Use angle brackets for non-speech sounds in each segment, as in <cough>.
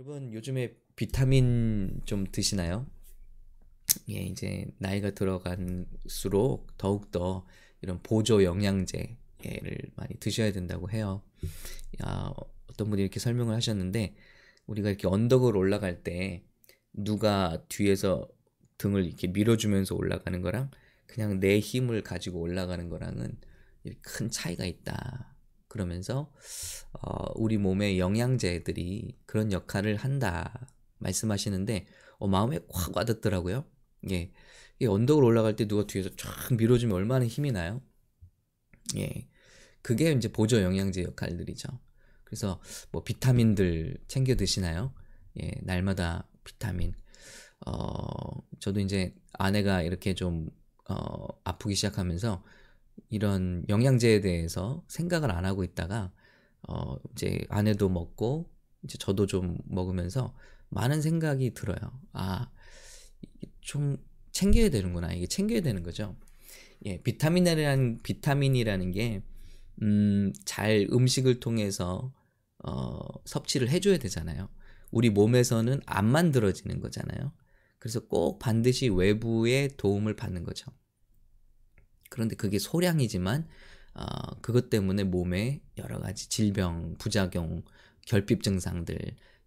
여러분 요즘에 비타민 좀 드시나요? 예, 이제 나이가 들어갈수록 더욱더 이런 보조 영양제를 많이 드셔야 된다고 해요. 야, 어떤 분이 이렇게 설명을 하셨는데 우리가 이렇게 언덕을 올라갈 때 누가 뒤에서 등을 이렇게 밀어주면서 올라가는 거랑 그냥 내 힘을 가지고 올라가는 거랑은 큰 차이가 있다. 그러면서 어, 우리 몸의 영양제들이 그런 역할을 한다 말씀하시는데 어, 마음에 확 와닿더라고요. 예, 이 언덕을 올라갈 때 누가 뒤에서 쫙 밀어주면 얼마나 힘이 나요? 예, 그게 이제 보조 영양제 역할들이죠. 그래서 뭐 비타민들 챙겨 드시나요? 예, 날마다 비타민. 어, 저도 이제 아내가 이렇게 좀 어, 아프기 시작하면서 이런 영양제에 대해서 생각을 안 하고 있다가 어 이제 아내도 먹고 이제 저도 좀 먹으면서 많은 생각이 들어요. 아, 좀 챙겨야 되는구나. 이게 챙겨야 되는 거죠. 예, 비타민이라는 비타민이라는 게 음, 잘 음식을 통해서 어, 섭취를 해줘야 되잖아요. 우리 몸에서는 안 만들어지는 거잖아요. 그래서 꼭 반드시 외부의 도움을 받는 거죠. 그런데 그게 소량이지만 어, 그것 때문에 몸에 여러 가지 질병, 부작용, 결핍 증상들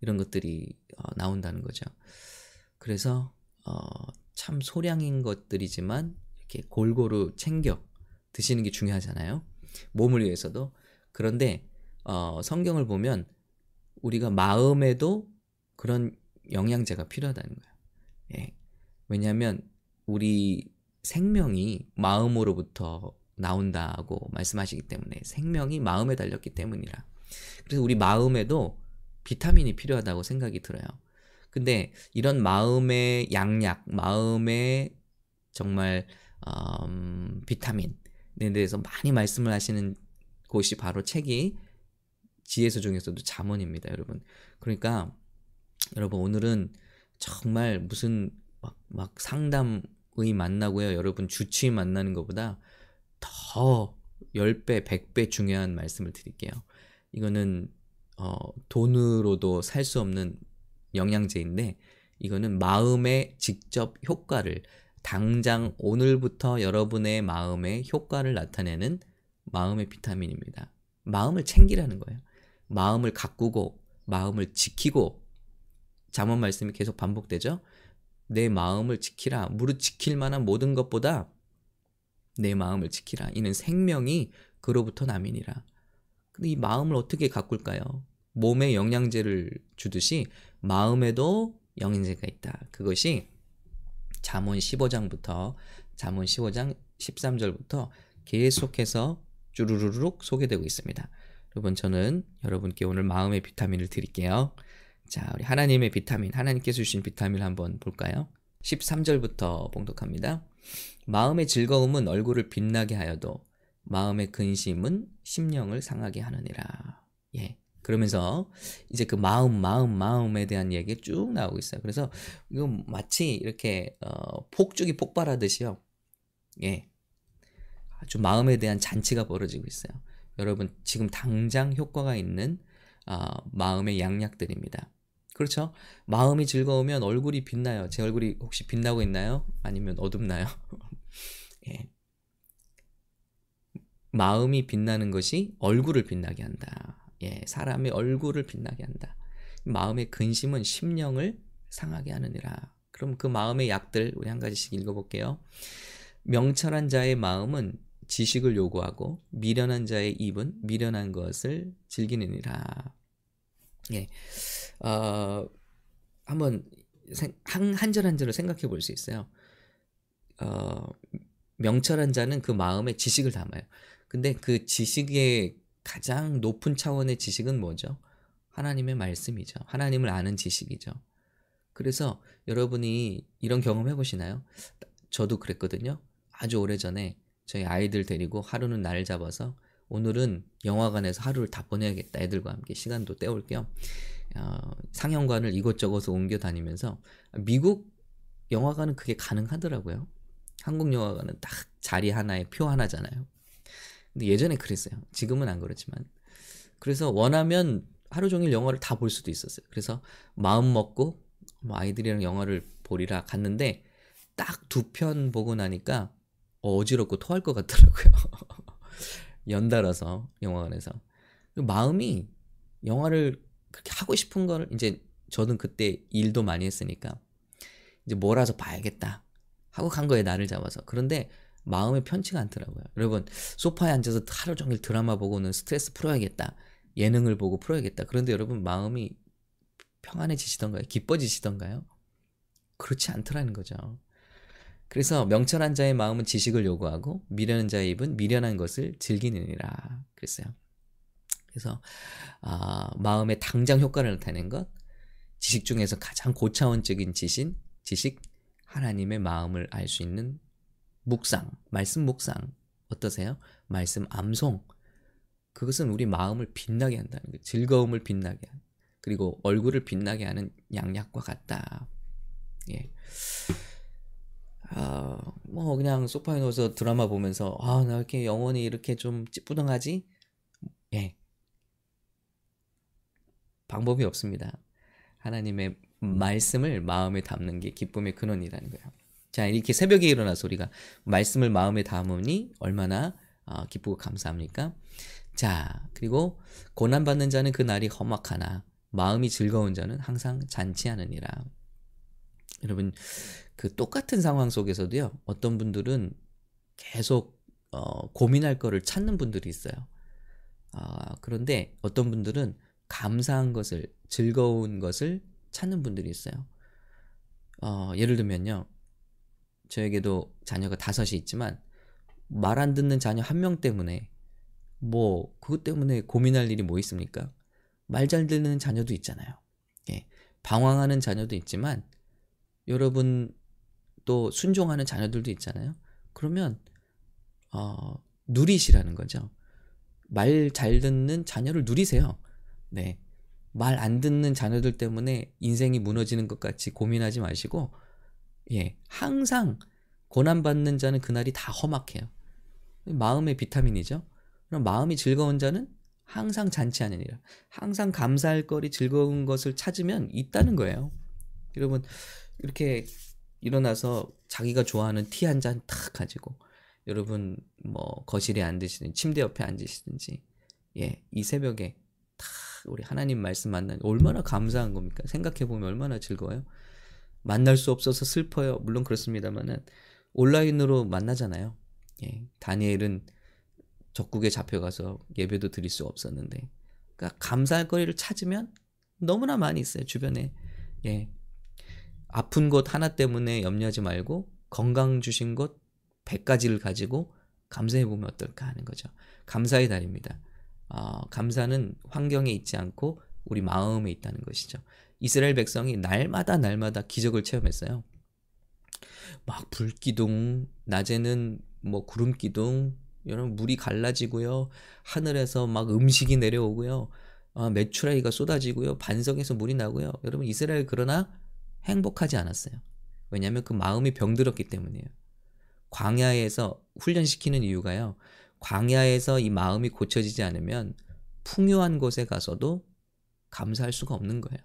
이런 것들이 어, 나온다는 거죠. 그래서 어, 참 소량인 것들이지만 이렇게 골고루 챙겨 드시는 게 중요하잖아요. 몸을 위해서도. 그런데 어, 성경을 보면 우리가 마음에도 그런 영양제가 필요하다는 거예요. 예. 왜냐하면 우리 생명이 마음으로부터 나온다고 말씀하시기 때문에 생명이 마음에 달렸기 때문이라. 그래서 우리 마음에도 비타민이 필요하다고 생각이 들어요. 근데 이런 마음의 양약, 마음의 정말 음, 비타민에 대해서 많이 말씀을 하시는 곳이 바로 책이 지혜서 중에서도 자문입니다, 여러분. 그러니까 여러분 오늘은 정말 무슨 막, 막 상담 의 만나고요. 여러분 주치 만나는 것보다 더 10배, 100배 중요한 말씀을 드릴게요. 이거는 어, 돈으로도 살 수 없는 영양제인데 이거는 마음의 직접 효과를 당장 오늘부터 여러분의 마음의 효과를 나타내는 마음의 비타민입니다. 마음을 챙기라는 거예요. 마음을 가꾸고 마음을 지키고 잠언 말씀이 계속 반복되죠. 내 마음을 지키라. 무릇 지킬 만한 모든 것보다 내 마음을 지키라. 이는 생명이 그로부터 남이니라. 근데 이 마음을 어떻게 가꿀까요? 몸에 영양제를 주듯이 마음에도 영양제가 있다. 그것이 잠언 15장부터 잠언 15장 13절부터 계속해서 쭈루루룩 소개되고 있습니다. 여러분 저는 여러분께 오늘 마음의 비타민을 드릴게요. 자, 우리 하나님의 비타민, 하나님께서 주신 비타민 한번 볼까요? 13절부터 봉독합니다. 마음의 즐거움은 얼굴을 빛나게 하여도 마음의 근심은 심령을 상하게 하느니라. 예. 그러면서 이제 그 마음, 마음, 마음에 대한 얘기 쭉 나오고 있어요. 그래서 이거 마치 이렇게 어, 폭죽이 폭발하듯이요. 예. 아주 마음에 대한 잔치가 벌어지고 있어요. 여러분 지금 당장 효과가 있는 어, 마음의 양약들입니다. 그렇죠? 마음이 즐거우면 얼굴이 빛나요. 제 얼굴이 혹시 빛나고 있나요? 아니면 어둡나요? <laughs> 예. 마음이 빛나는 것이 얼굴을 빛나게 한다. 예, 사람의 얼굴을 빛나게 한다. 마음의 근심은 심령을 상하게 하느니라. 그럼 그 마음의 약들 우리 한 가지씩 읽어볼게요. 명철한 자의 마음은 지식을 요구하고 미련한 자의 입은 미련한 것을 즐기느니라. 예, 어, 한번 한, 한절 한 절을 생각해 볼 수 있어요. 어, 명철한 자는 그 마음에 지식을 담아요. 근데 그 지식의 가장 높은 차원의 지식은 뭐죠? 하나님의 말씀이죠. 하나님을 아는 지식이죠. 그래서 여러분이 이런 경험 해보시나요? 저도 그랬거든요. 아주 오래 전에 저희 아이들 데리고 하루는 날 잡아서 오늘은 영화관에서 하루를 다 보내야겠다. 애들과 함께 시간도 때울 겸 어, 상영관을 이곳저곳 옮겨 다니면서 미국 영화관은 그게 가능하더라고요. 한국 영화관은 딱 자리 하나에 표 하나잖아요. 근데 예전에 그랬어요. 지금은 안 그렇지만. 그래서 원하면 하루 종일 영화를 다 볼 수도 있었어요. 그래서 마음 먹고 뭐 아이들이랑 영화를 보리라 갔는데 딱 두 편 보고 나니까 어지럽고 토할 것 같더라고요. <laughs> 연달아서 영화관에서. 마음이 영화를 그렇게 하고 싶은 걸 이제 저는 그때 일도 많이 했으니까 이제 몰아서 봐야겠다 하고 간 거예요 나를 잡아서. 그런데 마음이 편치가 않더라고요. 여러분 소파에 앉아서 하루 종일 드라마 보고는 스트레스 풀어야겠다 예능을 보고 풀어야겠다. 그런데 여러분 마음이 평안해지시던가요? 기뻐지시던가요? 그렇지 않더라는 거죠 그래서 명철한 자의 마음은 지식을 요구하고 미련한 자의 입은 미련한 것을 즐기느니라 그랬어요 그래서 아, 마음의 당장 효과를 나타낸 것 지식 중에서 가장 고차원적인 지신 지식 하나님의 마음을 알 수 있는 묵상 말씀 묵상 어떠세요? 말씀 암송 그것은 우리 마음을 빛나게 한다는 거예요. 즐거움을 빛나게 한 그리고 얼굴을 빛나게 하는 양약과 같다. 예. 아, 뭐 그냥 소파에 누워서 드라마 보면서 아, 나 이렇게 영혼이 이렇게 좀 찌뿌둥하지? 예. 방법이 없습니다. 하나님의 말씀을 마음에 담는 게 기쁨의 근원이라는 거예요. 자, 이렇게 새벽에 일어나서 우리가 말씀을 마음에 담으니 얼마나 어, 기쁘고 감사합니까? 자, 그리고 고난받는 자는 그 날이 험악하나 마음이 즐거운 자는 항상 잔치하느니라. 여러분, 그 똑같은 상황 속에서도요, 어떤 분들은 계속 어, 고민할 거를 찾는 분들이 있어요. 어, 그런데 어떤 분들은 감사한 것을, 즐거운 것을 찾는 분들이 있어요. 어, 예를 들면요. 저에게도 자녀가 다섯이 있지만 말 안 듣는 자녀 한 명 때문에 뭐 그것 때문에 고민할 일이 뭐 있습니까? 말 잘 듣는 자녀도 있잖아요. 예. 방황하는 자녀도 있지만 여러분 또 순종하는 자녀들도 있잖아요. 그러면 어, 누리시라는 거죠. 말 잘 듣는 자녀를 누리세요. 네. 말 안 듣는 자녀들 때문에 인생이 무너지는 것 같이 고민하지 마시고, 예, 항상 고난 받는 자는 그날이 다 험악해요. 마음의 비타민이죠. 그럼 마음이 즐거운 자는 항상 잔치하느니라. 항상 감사할 거리 즐거운 것을 찾으면 있다는 거예요. 여러분, 이렇게 일어나서 자기가 좋아하는 티 한 잔 탁 가지고, 여러분, 뭐, 거실에 앉으시든, 침대 옆에 앉으시든지, 예, 이 새벽에 우리 하나님 말씀 만나 얼마나 감사한 겁니까? 생각해 보면 얼마나 즐거워요. 만날 수 없어서 슬퍼요. 물론 그렇습니다만은 온라인으로 만나잖아요. 예, 다니엘은 적국에 잡혀가서 예배도 드릴 수 없었는데, 그러니까 감사할 거리를 찾으면 너무나 많이 있어요 주변에. 예, 아픈 것 하나 때문에 염려하지 말고 건강 주신 것 100가지를 가지고 감사해 보면 어떨까 하는 거죠. 감사의 달입니다. 어, 감사는 환경에 있지 않고 우리 마음에 있다는 것이죠. 이스라엘 백성이 날마다 날마다 기적을 체험했어요. 막 불기둥, 낮에는 뭐 구름기둥, 여러분 물이 갈라지고요. 하늘에서 막 음식이 내려오고요. 어, 메추라기가 쏟아지고요. 반석에서 물이 나고요. 여러분 이스라엘 그러나 행복하지 않았어요. 왜냐하면 그 마음이 병들었기 때문이에요. 광야에서 훈련시키는 이유가요. 광야에서 이 마음이 고쳐지지 않으면 풍요한 곳에 가서도 감사할 수가 없는 거예요.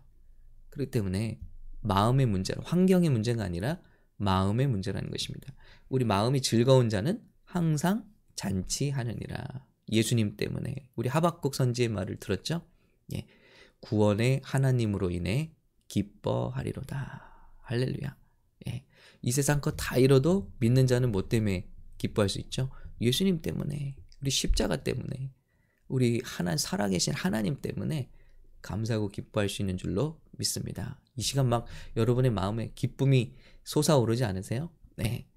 그렇기 때문에 마음의 문제, 환경의 문제가 아니라 마음의 문제라는 것입니다. 우리 마음이 즐거운 자는 항상 잔치하느니라. 예수님 때문에 우리 하박국 선지의 말을 들었죠? 예. 구원의 하나님으로 인해 기뻐하리로다. 할렐루야. 예. 이 세상 것 다 잃어도 믿는 자는 뭐 때문에 기뻐할 수 있죠? 예수님 때문에, 우리 십자가 때문에, 우리 하나 살아계신 하나님 때문에 감사하고 기뻐할 수 있는 줄로 믿습니다. 이 시간 막 여러분의 마음에 기쁨이 솟아오르지 않으세요? 네.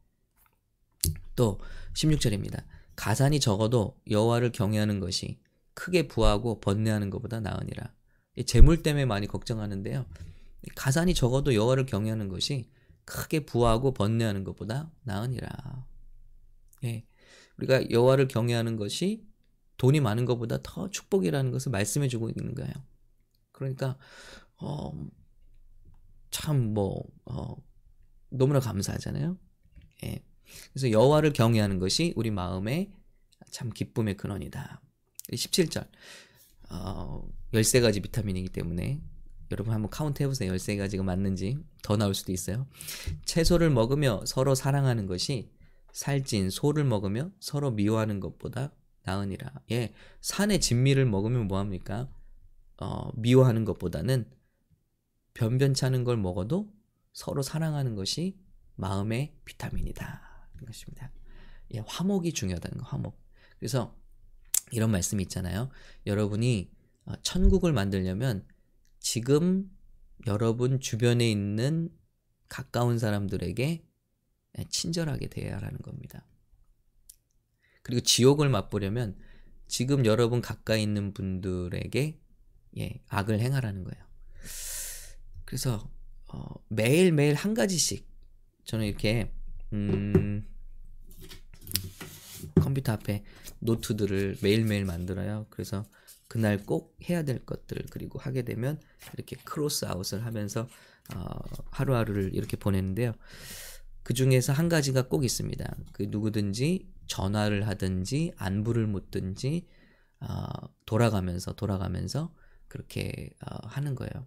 또 16절입니다. 가산이 적어도 여호와를 경외하는 것이 크게 부하고 번뇌하는 것보다 나으니라. 재물 때문에 많이 걱정하는데요. 가산이 적어도 여호와를 경외하는 것이 크게 부하고 번뇌하는 것보다 나으니라. 예. 우리가 여호와를 경외하는 것이 돈이 많은 것보다 더 축복이라는 것을 말씀해 주고 있는 거예요. 그러니까 어, 참뭐 어, 너무나 감사하잖아요. 예. 그래서 여호와를 경외하는 것이 우리 마음의 참 기쁨의 근원이다. 17절. 어, 13가지 비타민이기 때문에 여러분 한번 카운트 해보세요. 13가지가 맞는지 더 나올 수도 있어요. 채소를 먹으며 서로 사랑하는 것이 살찐 소를 먹으며 서로 미워하는 것보다 나으니라. 예, 산의 진미를 먹으면 뭐합니까? 어, 미워하는 것보다는 변변찮은 걸 먹어도 서로 사랑하는 것이 마음의 비타민이다. 것입니다. 예, 화목이 중요하다는 거, 화목. 그래서 이런 말씀이 있잖아요. 여러분이 어, 천국을 만들려면 지금 여러분 주변에 있는 가까운 사람들에게 친절하게 대해야 하는 겁니다. 그리고 지옥을 맛보려면 지금 여러분 가까이 있는 분들에게 예, 악을 행하라는 거예요. 그래서 어, 매일 매일 한 가지씩 저는 이렇게 음, 컴퓨터 앞에 노트들을 매일매일 만들어요. 그래서 그날 꼭 해야 될 것들 그리고 하게 되면 이렇게 cross out을 하면서 어, 하루하루를 이렇게 보내는데요. 그 중에서 한 가지가 꼭 있습니다. 그 누구든지 전화를 하든지 안부를 묻든지 어, 돌아가면서 돌아가면서 그렇게 어, 하는 거예요.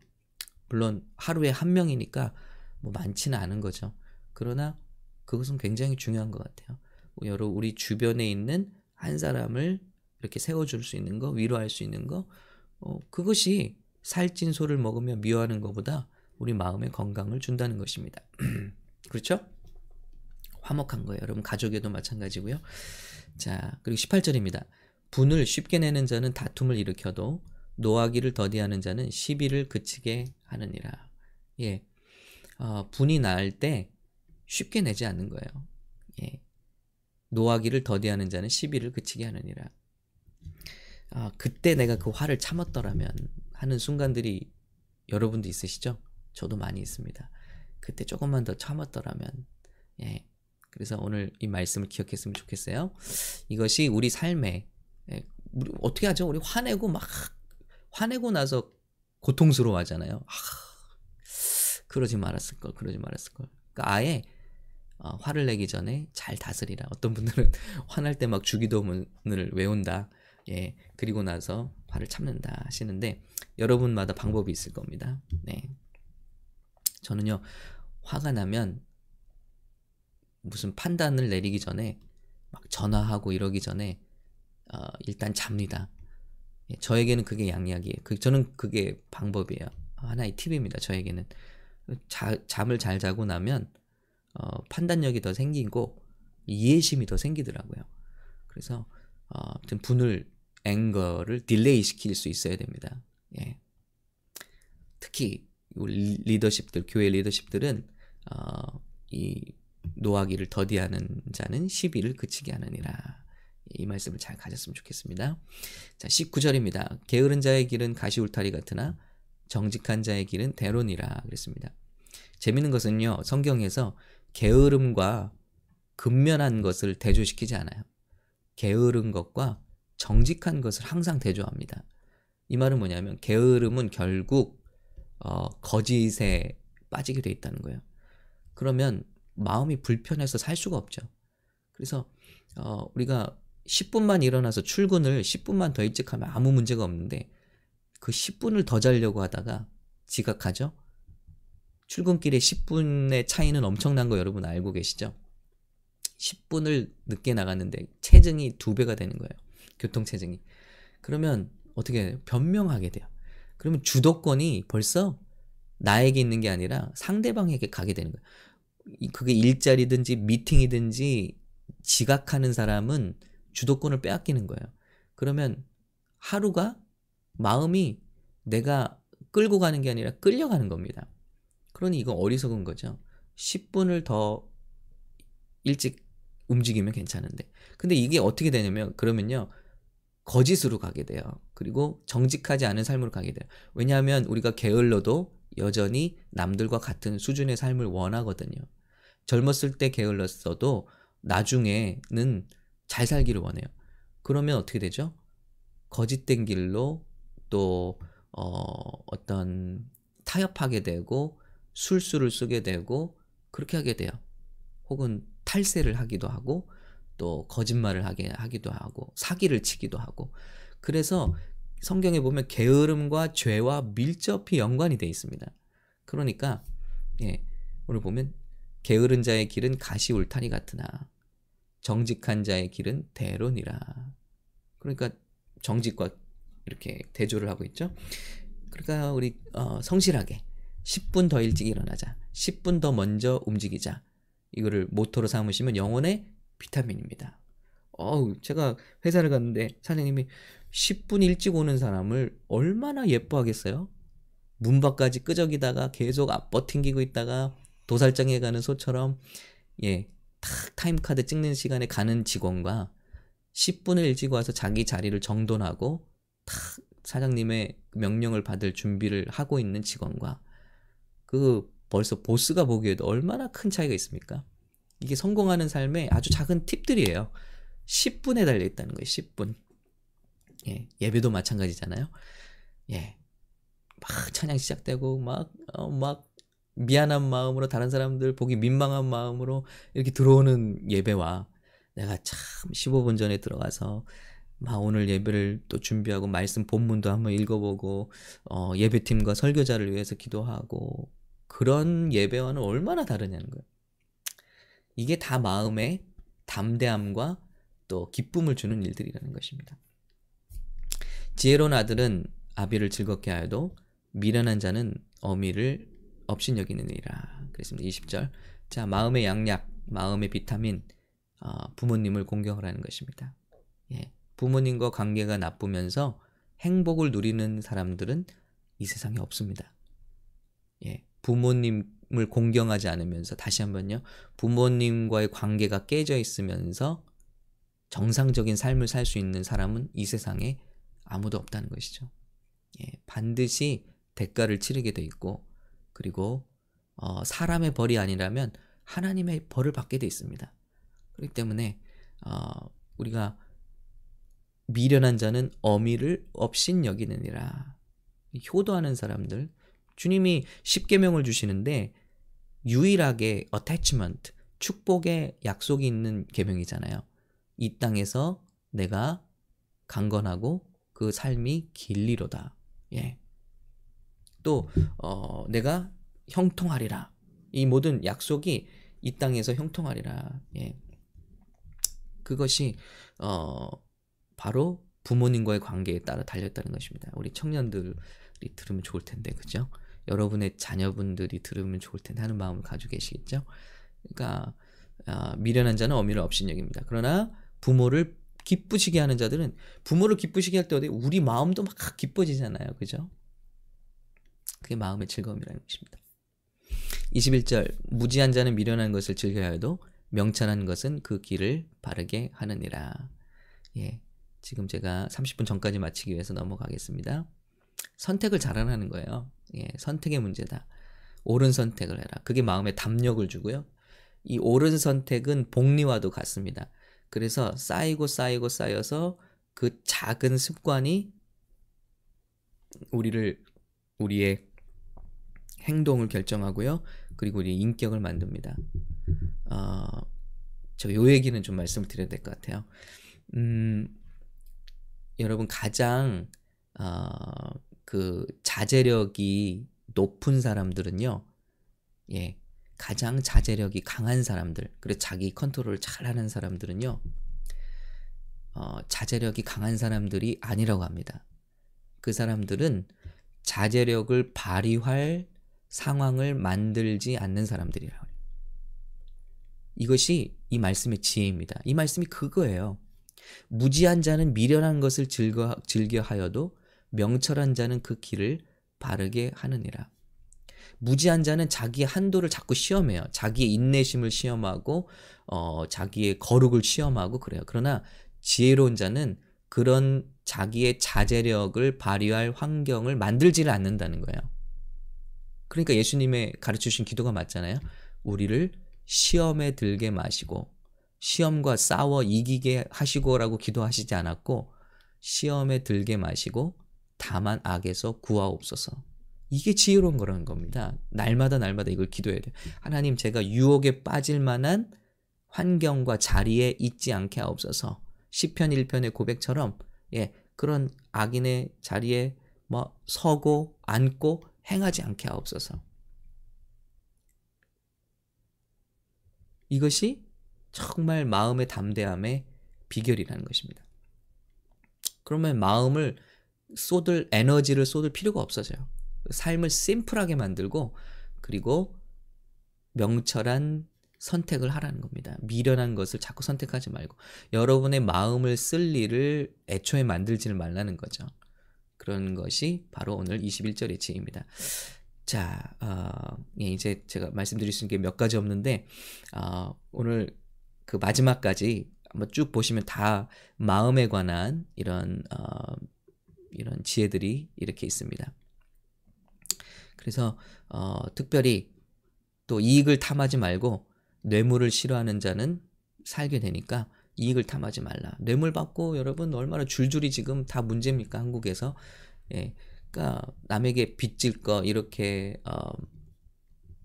물론 하루에 한 명이니까 뭐 많지는 않은 거죠. 그러나 그것은 굉장히 중요한 것 같아요. 여러 우리 주변에 있는 한 사람을 이렇게 세워줄 수 있는 거, 위로할 수 있는 거, 어, 그것이 살찐 소를 먹으며 미워하는 것보다 우리 마음의 건강을 준다는 것입니다. <clears throat> 그렇죠? 화목한 거예요. 여러분 가족에도 마찬가지고요. 자, 그리고 18절입니다. 분을 쉽게 내는 자는 다툼을 일으켜도 노하기를 더디하는 자는 시비를 그치게 하느니라. 예. 어, 분이 날 때 쉽게 내지 않는 거예요. 예. 노하기를 더디하는 자는 시비를 그치게 하느니라. 아, 그때 내가 그 화를 참았더라면 하는 순간들이 여러분도 있으시죠? 저도 많이 있습니다. 그때 조금만 더 참았더라면, 예. 그래서 오늘 이 말씀을 기억했으면 좋겠어요. 이것이 우리 삶에, 예. 우리 어떻게 하죠? 우리 화내고 막, 화내고 나서 고통스러워 하잖아요. 아, 그러지 말았을 걸, 그러지 말았을 걸. 그러니까 아예 어, 화를 내기 전에 잘 다스리라. 어떤 분들은 <laughs> 화날 때 막 주기도문을 외운다. 예, 그리고 나서 화를 참는다 하시는데 여러분마다 방법이 있을 겁니다. 네. 저는요, 화가 나면 무슨 판단을 내리기 전에 막 전화하고 이러기 전에 어, 일단 잡니다. 예, 저에게는 그게 양약이에요. 그, 저는 그게 방법이에요. 하나의 팁입니다. 저에게는 자, 잠을 잘 자고 나면 어, 판단력이 더 생기고 이해심이 더 생기더라고요. 그래서 어, 좀 분을 anger를 delay 시킬 수 있어야 됩니다. 예. 특히 리더십들 교회 리더십들은 어, 이 노하기를 더디하는 자는 시비를 그치게 하느니라. 이 말씀을 잘 가졌으면 좋겠습니다. 자, 19절입니다. 게으른 자의 길은 가시울타리 같으나 정직한 자의 길은 대로니라 그랬습니다. 재밌는 것은요. 성경에서 게으름과 근면한 것을 대조시키지 않아요. 게으른 것과 정직한 것을 항상 대조합니다. 이 말은 뭐냐면 게으름은 결국 어, 거짓에 빠지게 돼 있다는 거예요. 그러면 마음이 불편해서 살 수가 없죠. 그래서 어, 우리가 10분만 일어나서 출근을 10분만 더 일찍 하면 아무 문제가 없는데 그 10분을 더 자려고 하다가 지각하죠. 출근길에 10분의 차이는 엄청난 거 여러분 알고 계시죠? 10분을 늦게 나갔는데 체증이 두 배가 되는 거예요. 교통 체증이. 그러면 어떻게? 변명하게 돼요. 그러면 주도권이 벌써 나에게 있는 게 아니라 상대방에게 가게 되는 거예요. 그게 일자리든지 미팅이든지 지각하는 사람은 주도권을 빼앗기는 거예요. 그러면 하루가 마음이 내가 끌고 가는 게 아니라 끌려가는 겁니다. 그러니 이건 어리석은 거죠. 10분을 더 일찍 움직이면 괜찮은데. 근데 이게 어떻게 되냐면 그러면요. 거짓으로 가게 돼요. 그리고 정직하지 않은 삶으로 가게 돼요. 왜냐하면 우리가 게을러도 여전히 남들과 같은 수준의 삶을 원하거든요. 젊었을 때 게을렀어도 나중에는 잘 살기를 원해요. 그러면 어떻게 되죠? 거짓된 길로 또 어, 어떤 타협하게 되고 술수를 쓰게 되고 그렇게 하게 돼요. 혹은 탈세를 하기도 하고 또 거짓말을 하게 하기도 하고 사기를 치기도 하고 그래서 성경에 보면 게으름과 죄와 밀접히 연관이 되어 있습니다. 그러니까 예, 오늘 보면 게으른 자의 길은 가시 울타리 같으나 정직한 자의 길은 대론이라. 그러니까 정직과 이렇게 대조를 하고 있죠. 그러니까 우리 어, 성실하게 10분 더 일찍 일어나자. 10분 더 먼저 움직이자. 이거를 모토로 삼으시면 영혼의 비타민입니다. 어우, 제가 회사를 갔는데 사장님이 10분 일찍 오는 사람을 얼마나 예뻐하겠어요? 문 밖까지 끄적이다가 계속 버팅기고 있다가 도살장에 가는 소처럼 예, 탁 타임카드 찍는 시간에 가는 직원과 10분을 일찍 와서 자기 자리를 정돈하고 탁 사장님의 명령을 받을 준비를 하고 있는 직원과 그 벌써 보스가 보기에도 얼마나 큰 차이가 있습니까? 이게 성공하는 삶의 아주 작은 팁들이에요. 10분에 달려 있다는 거예요. 10분. 예, 예배도 마찬가지잖아요. 예. 막 찬양 시작되고 막 어, 막 미안한 마음으로 다른 사람들 보기 민망한 마음으로 이렇게 들어오는 예배와 내가 참 15분 전에 들어가서 막 오늘 예배를 또 준비하고 말씀 본문도 한번 읽어보고 어, 예배팀과 설교자를 위해서 기도하고 그런 예배와는 얼마나 다르냐는 거예요. 이게 다 마음의 담대함과 또 기쁨을 주는 일들이라는 것입니다. 지혜로운 아들은 아비를 즐겁게 하여도 미련한 자는 어미를 업신여기느니라. 그랬습니다. 20절. 자, 마음의 양약, 마음의 비타민, 어, 부모님을 공경을 하는 것입니다. 예, 부모님과 관계가 나쁘면서 행복을 누리는 사람들은 이 세상에 없습니다. 예, 부모님 을 공경하지 않으면서 다시 한번요. 부모님과의 관계가 깨져 있으면서 정상적인 삶을 살 수 있는 사람은 이 세상에 아무도 없다는 것이죠. 예, 반드시 대가를 치르게 돼 있고 그리고 어, 사람의 벌이 아니라면 하나님의 벌을 받게 돼 있습니다. 그렇기 때문에 어, 우리가 미련한 자는 어미를 업신 여기느니라. 효도하는 사람들 주님이 십계명을 주시는데 유일하게 attachment 축복의 약속이 있는 계명이잖아요. 이 땅에서 내가 강건하고 그 삶이 길리로다. 예. 또 어, 내가 형통하리라. 이 모든 약속이 이 땅에서 형통하리라. 예. 그것이 어, 바로 부모님과의 관계에 따라 달렸다는 것입니다. 우리 청년들이 들으면 좋을 텐데, 그죠? 여러분의 자녀분들이 들으면 좋을 텐데 하는 마음을 가지고 계시겠죠? 그러니까 어, 미련한 자는 어미를 업신여깁니다. 그러나 부모를 기쁘시게 하는 자들은 부모를 기쁘시게 할 때 어디 우리 마음도 막 기뻐지잖아요. 그죠? 그게 마음의 즐거움이라는 것입니다. 21절 무지한 자는 미련한 것을 즐겨야 해도 명찬한 것은 그 길을 바르게 하느니라. 예. 지금 제가 30분 전까지 마치기 위해서 넘어가겠습니다. 선택을 잘하는 거예요. 예, 선택의 문제다. 옳은 선택을 해라. 그게 마음에 담력을 주고요. 이 옳은 선택은 복리와도 같습니다. 그래서 쌓이고 쌓이고 쌓여서 그 작은 습관이 우리를 우리의 행동을 결정하고요. 그리고 우리 인격을 만듭니다. 어, 저요 얘기는 좀 말씀을 드려야 될 것 같아요. 음, 여러분 가장 어, 그 자제력이 높은 사람들은요, 예, 가장 자제력이 강한 사람들, 그래 자기 컨트롤을 잘하는 사람들은요, 어, 자제력이 강한 사람들이 아니라고 합니다. 그 사람들은 자제력을 발휘할 상황을 만들지 않는 사람들이라고. 이것이 이 말씀의 지혜입니다. 이 말씀이 그거예요. 무지한 자는 미련한 것을 즐겨, 즐겨하여도 명철한 자는 그 길을 바르게 하느니라. 무지한 자는 자기의 한도를 자꾸 시험해요. 자기의 인내심을 시험하고 어, 자기의 거룩을 시험하고 그래요. 그러나 지혜로운 자는 그런 자기의 자제력을 발휘할 환경을 만들지를 않는다는 거예요. 그러니까 예수님의 가르쳐 주신 기도가 맞잖아요. 우리를 시험에 들게 마시고 시험과 싸워 이기게 하시고라고 기도하시지 않았고 시험에 들게 마시고 다만 악에서 구하옵소서. 이게 지혜로운 거라는 겁니다. 날마다 날마다 이걸 기도해야 돼요. 하나님 제가 유혹에 빠질 만한 환경과 자리에 있지 않게 하옵소서. 시편 1편의 고백처럼 예, 그런 악인의 자리에 뭐 서고 앉고 행하지 않게 하옵소서. 이것이 정말 마음의 담대함의 비결이라는 것입니다. 그러면 마음을 쏟을 에너지를 쏟을 필요가 없어져요. 삶을 심플하게 만들고 그리고 명철한 선택을 하라는 겁니다. 미련한 것을 자꾸 선택하지 말고 여러분의 마음을 쓸 일을 애초에 만들지를 말라는 거죠. 그런 것이 바로 오늘 21절의 지혜입니다. 자, 어, 예, 이제 제가 말씀드릴 수 있는 게 몇 가지 없는데 어, 오늘 그 마지막까지 한번 쭉 보시면 다 마음에 관한 이런 어, 이런 지혜들이 이렇게 있습니다. 그래서 어, 특별히 또 이익을 탐하지 말고 뇌물을 싫어하는 자는 살게 되니까 이익을 탐하지 말라. 뇌물 받고 여러분 얼마나 줄줄이 지금 다 문제입니까 한국에서? 예, 그러니까 남에게 빚질 거 이렇게 어,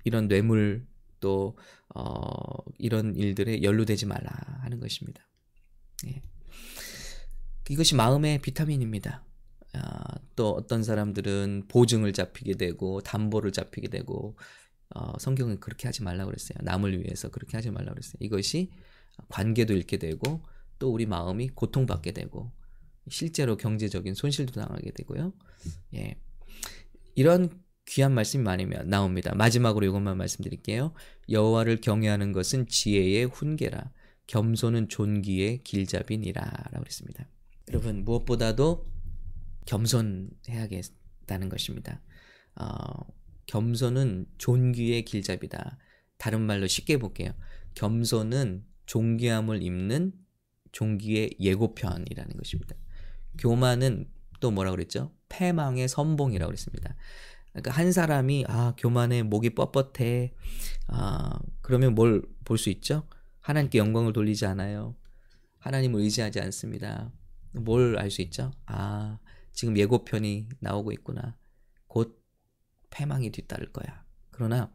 이런 뇌물 또 어, 이런 일들에 연루되지 말라 하는 것입니다. 예. 이것이 마음의 비타민입니다. 아, 또 어떤 사람들은 보증을 잡히게 되고 담보를 잡히게 되고 어, 성경은 그렇게 하지 말라고 그랬어요. 남을 위해서 그렇게 하지 말라고 그랬어요. 이것이 관계도 잃게 되고 또 우리 마음이 고통받게 되고 실제로 경제적인 손실도 당하게 되고요. 예. 이런 귀한 말씀이 많이 나옵니다. 마지막으로 이것만 말씀드릴게요. 여호와를 경외하는 것은 지혜의 훈계라. 겸손은 존귀의 길잡이니라 라고 그랬습니다. 여러분 무엇보다도 겸손해야겠다는 것입니다. 어, 겸손은 존귀의 길잡이다. 다른 말로 쉽게 볼게요. 겸손은 존귀함을 입는 종기의 예고편이라는 것입니다. 교만은 또 뭐라 그랬죠? 패망의 선봉이라고 그랬습니다. 그러니까 한 사람이 아 교만해 목이 뻣뻣해 아 그러면 뭘 볼 수 있죠? 하나님께 영광을 돌리지 않아요. 하나님을 의지하지 않습니다. 뭘 알 수 있죠? 아 지금 예고편이 나오고 있구나. 곧 패망이 뒤따를 거야. 그러나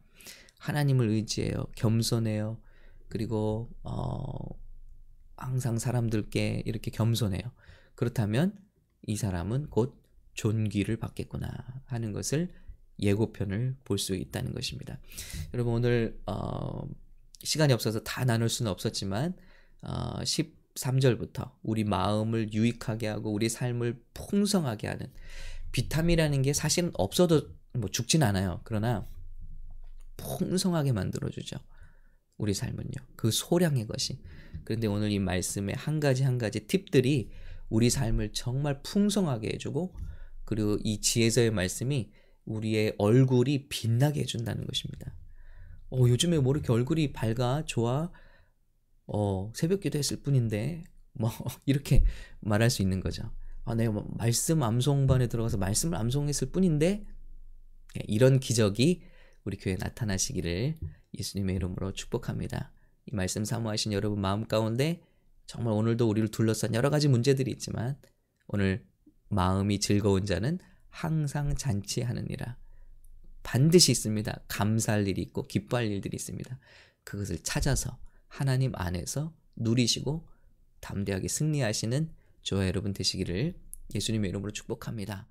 하나님을 의지해요. 겸손해요. 그리고 어 항상 사람들께 이렇게 겸손해요. 그렇다면 이 사람은 곧 존귀를 받겠구나 하는 것을 예고편을 볼 수 있다는 것입니다. 여러분 오늘 어, 시간이 없어서 다 나눌 수는 없었지만 어, 13절부터 우리 마음을 유익하게 하고 우리 삶을 풍성하게 하는 비타민이라는 게 사실은 없어도 뭐 죽진 않아요. 그러나 풍성하게 만들어주죠. 우리 삶은요. 그 소량의 것이. 그런데 오늘 이 말씀의 한 가지 한 가지 팁들이 우리 삶을 정말 풍성하게 해주고 그리고 이 지혜서의 말씀이 우리의 얼굴이 빛나게 해준다는 것입니다. 어, 요즘에 뭐 이렇게 얼굴이 밝아, 좋아, 어, 새벽 기도 했을 뿐인데, 뭐, <laughs> 이렇게 말할 수 있는 거죠. 아, 내가 뭐 말씀 암송반에 들어가서 말씀을 암송했을 뿐인데, 예, 이런 기적이 우리 교회에 나타나시기를 예수님의 이름으로 축복합니다. 이 말씀 사모하신 여러분 마음 가운데 정말 오늘도 우리를 둘러싼 여러 가지 문제들이 있지만 오늘 마음이 즐거운 자는 항상 잔치하느니라. 반드시 있습니다. 감사할 일이 있고 기뻐할 일들이 있습니다. 그것을 찾아서 하나님 안에서 누리시고 담대하게 승리하시는 저와 여러분 되시기를 예수님의 이름으로 축복합니다.